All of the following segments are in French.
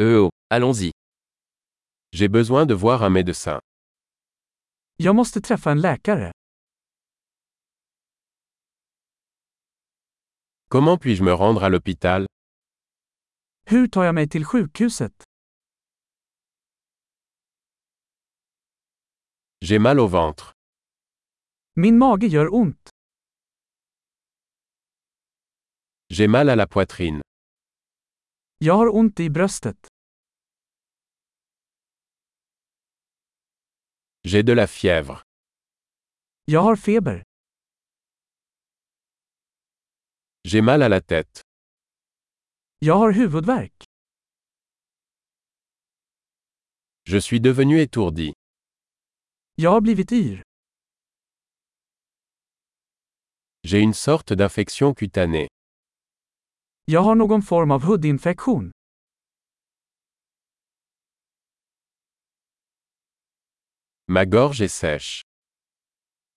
Euh oh, allons-y. J'ai besoin de voir un médecin. Jag måste träffa en läkare. Comment puis-je me rendre à l'hôpital? Hur tar jag mig till sjukhuset? J'ai mal au ventre. Min mage gör ont. J'ai mal à la poitrine. Jag har ont i bröstet. J'ai de la fièvre. Jag har feber. J'ai mal à la tête. Jag har huvudvärk. Je suis devenu étourdi. Jag har blivit yr. J'ai une sorte d'infection cutanée. Jag har någon form av hudinfektion. Ma gorge est sèche.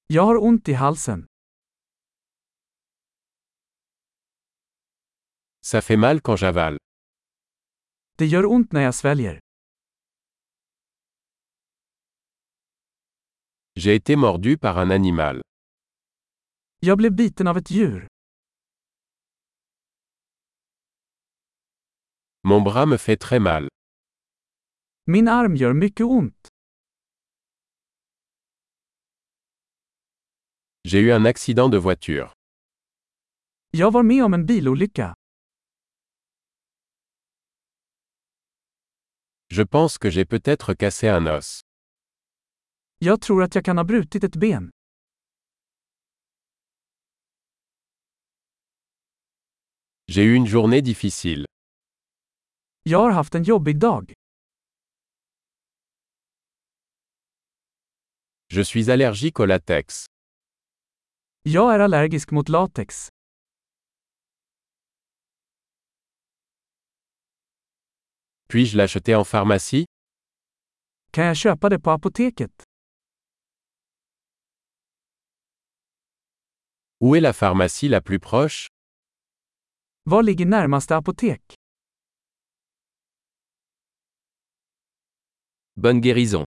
Jag har ont i halsen. Ça fait mal quand j'avale. Det gör ont när jag sväljer. J'ai été mordu par un animal. Jag blev biten av ett djur. Mon bras me fait très mal. Min arm gör mycket ont. J'ai eu un accident de voiture. Jag var med om en bilolycka. Je pense que j'ai peut-être cassé un os. Jag tror att jag kan ha brutit ett ben. J'ai eu une journée difficile. Jag har haft en jobbig dag. Je suis allergique au latex. Jag är allergisk mot latex. Puis-je l'acheter en pharmacie? Kan jag köpa det på apoteket? Où est la pharmacie la plus proche? Var ligger närmaste apotek? Bonne guérison.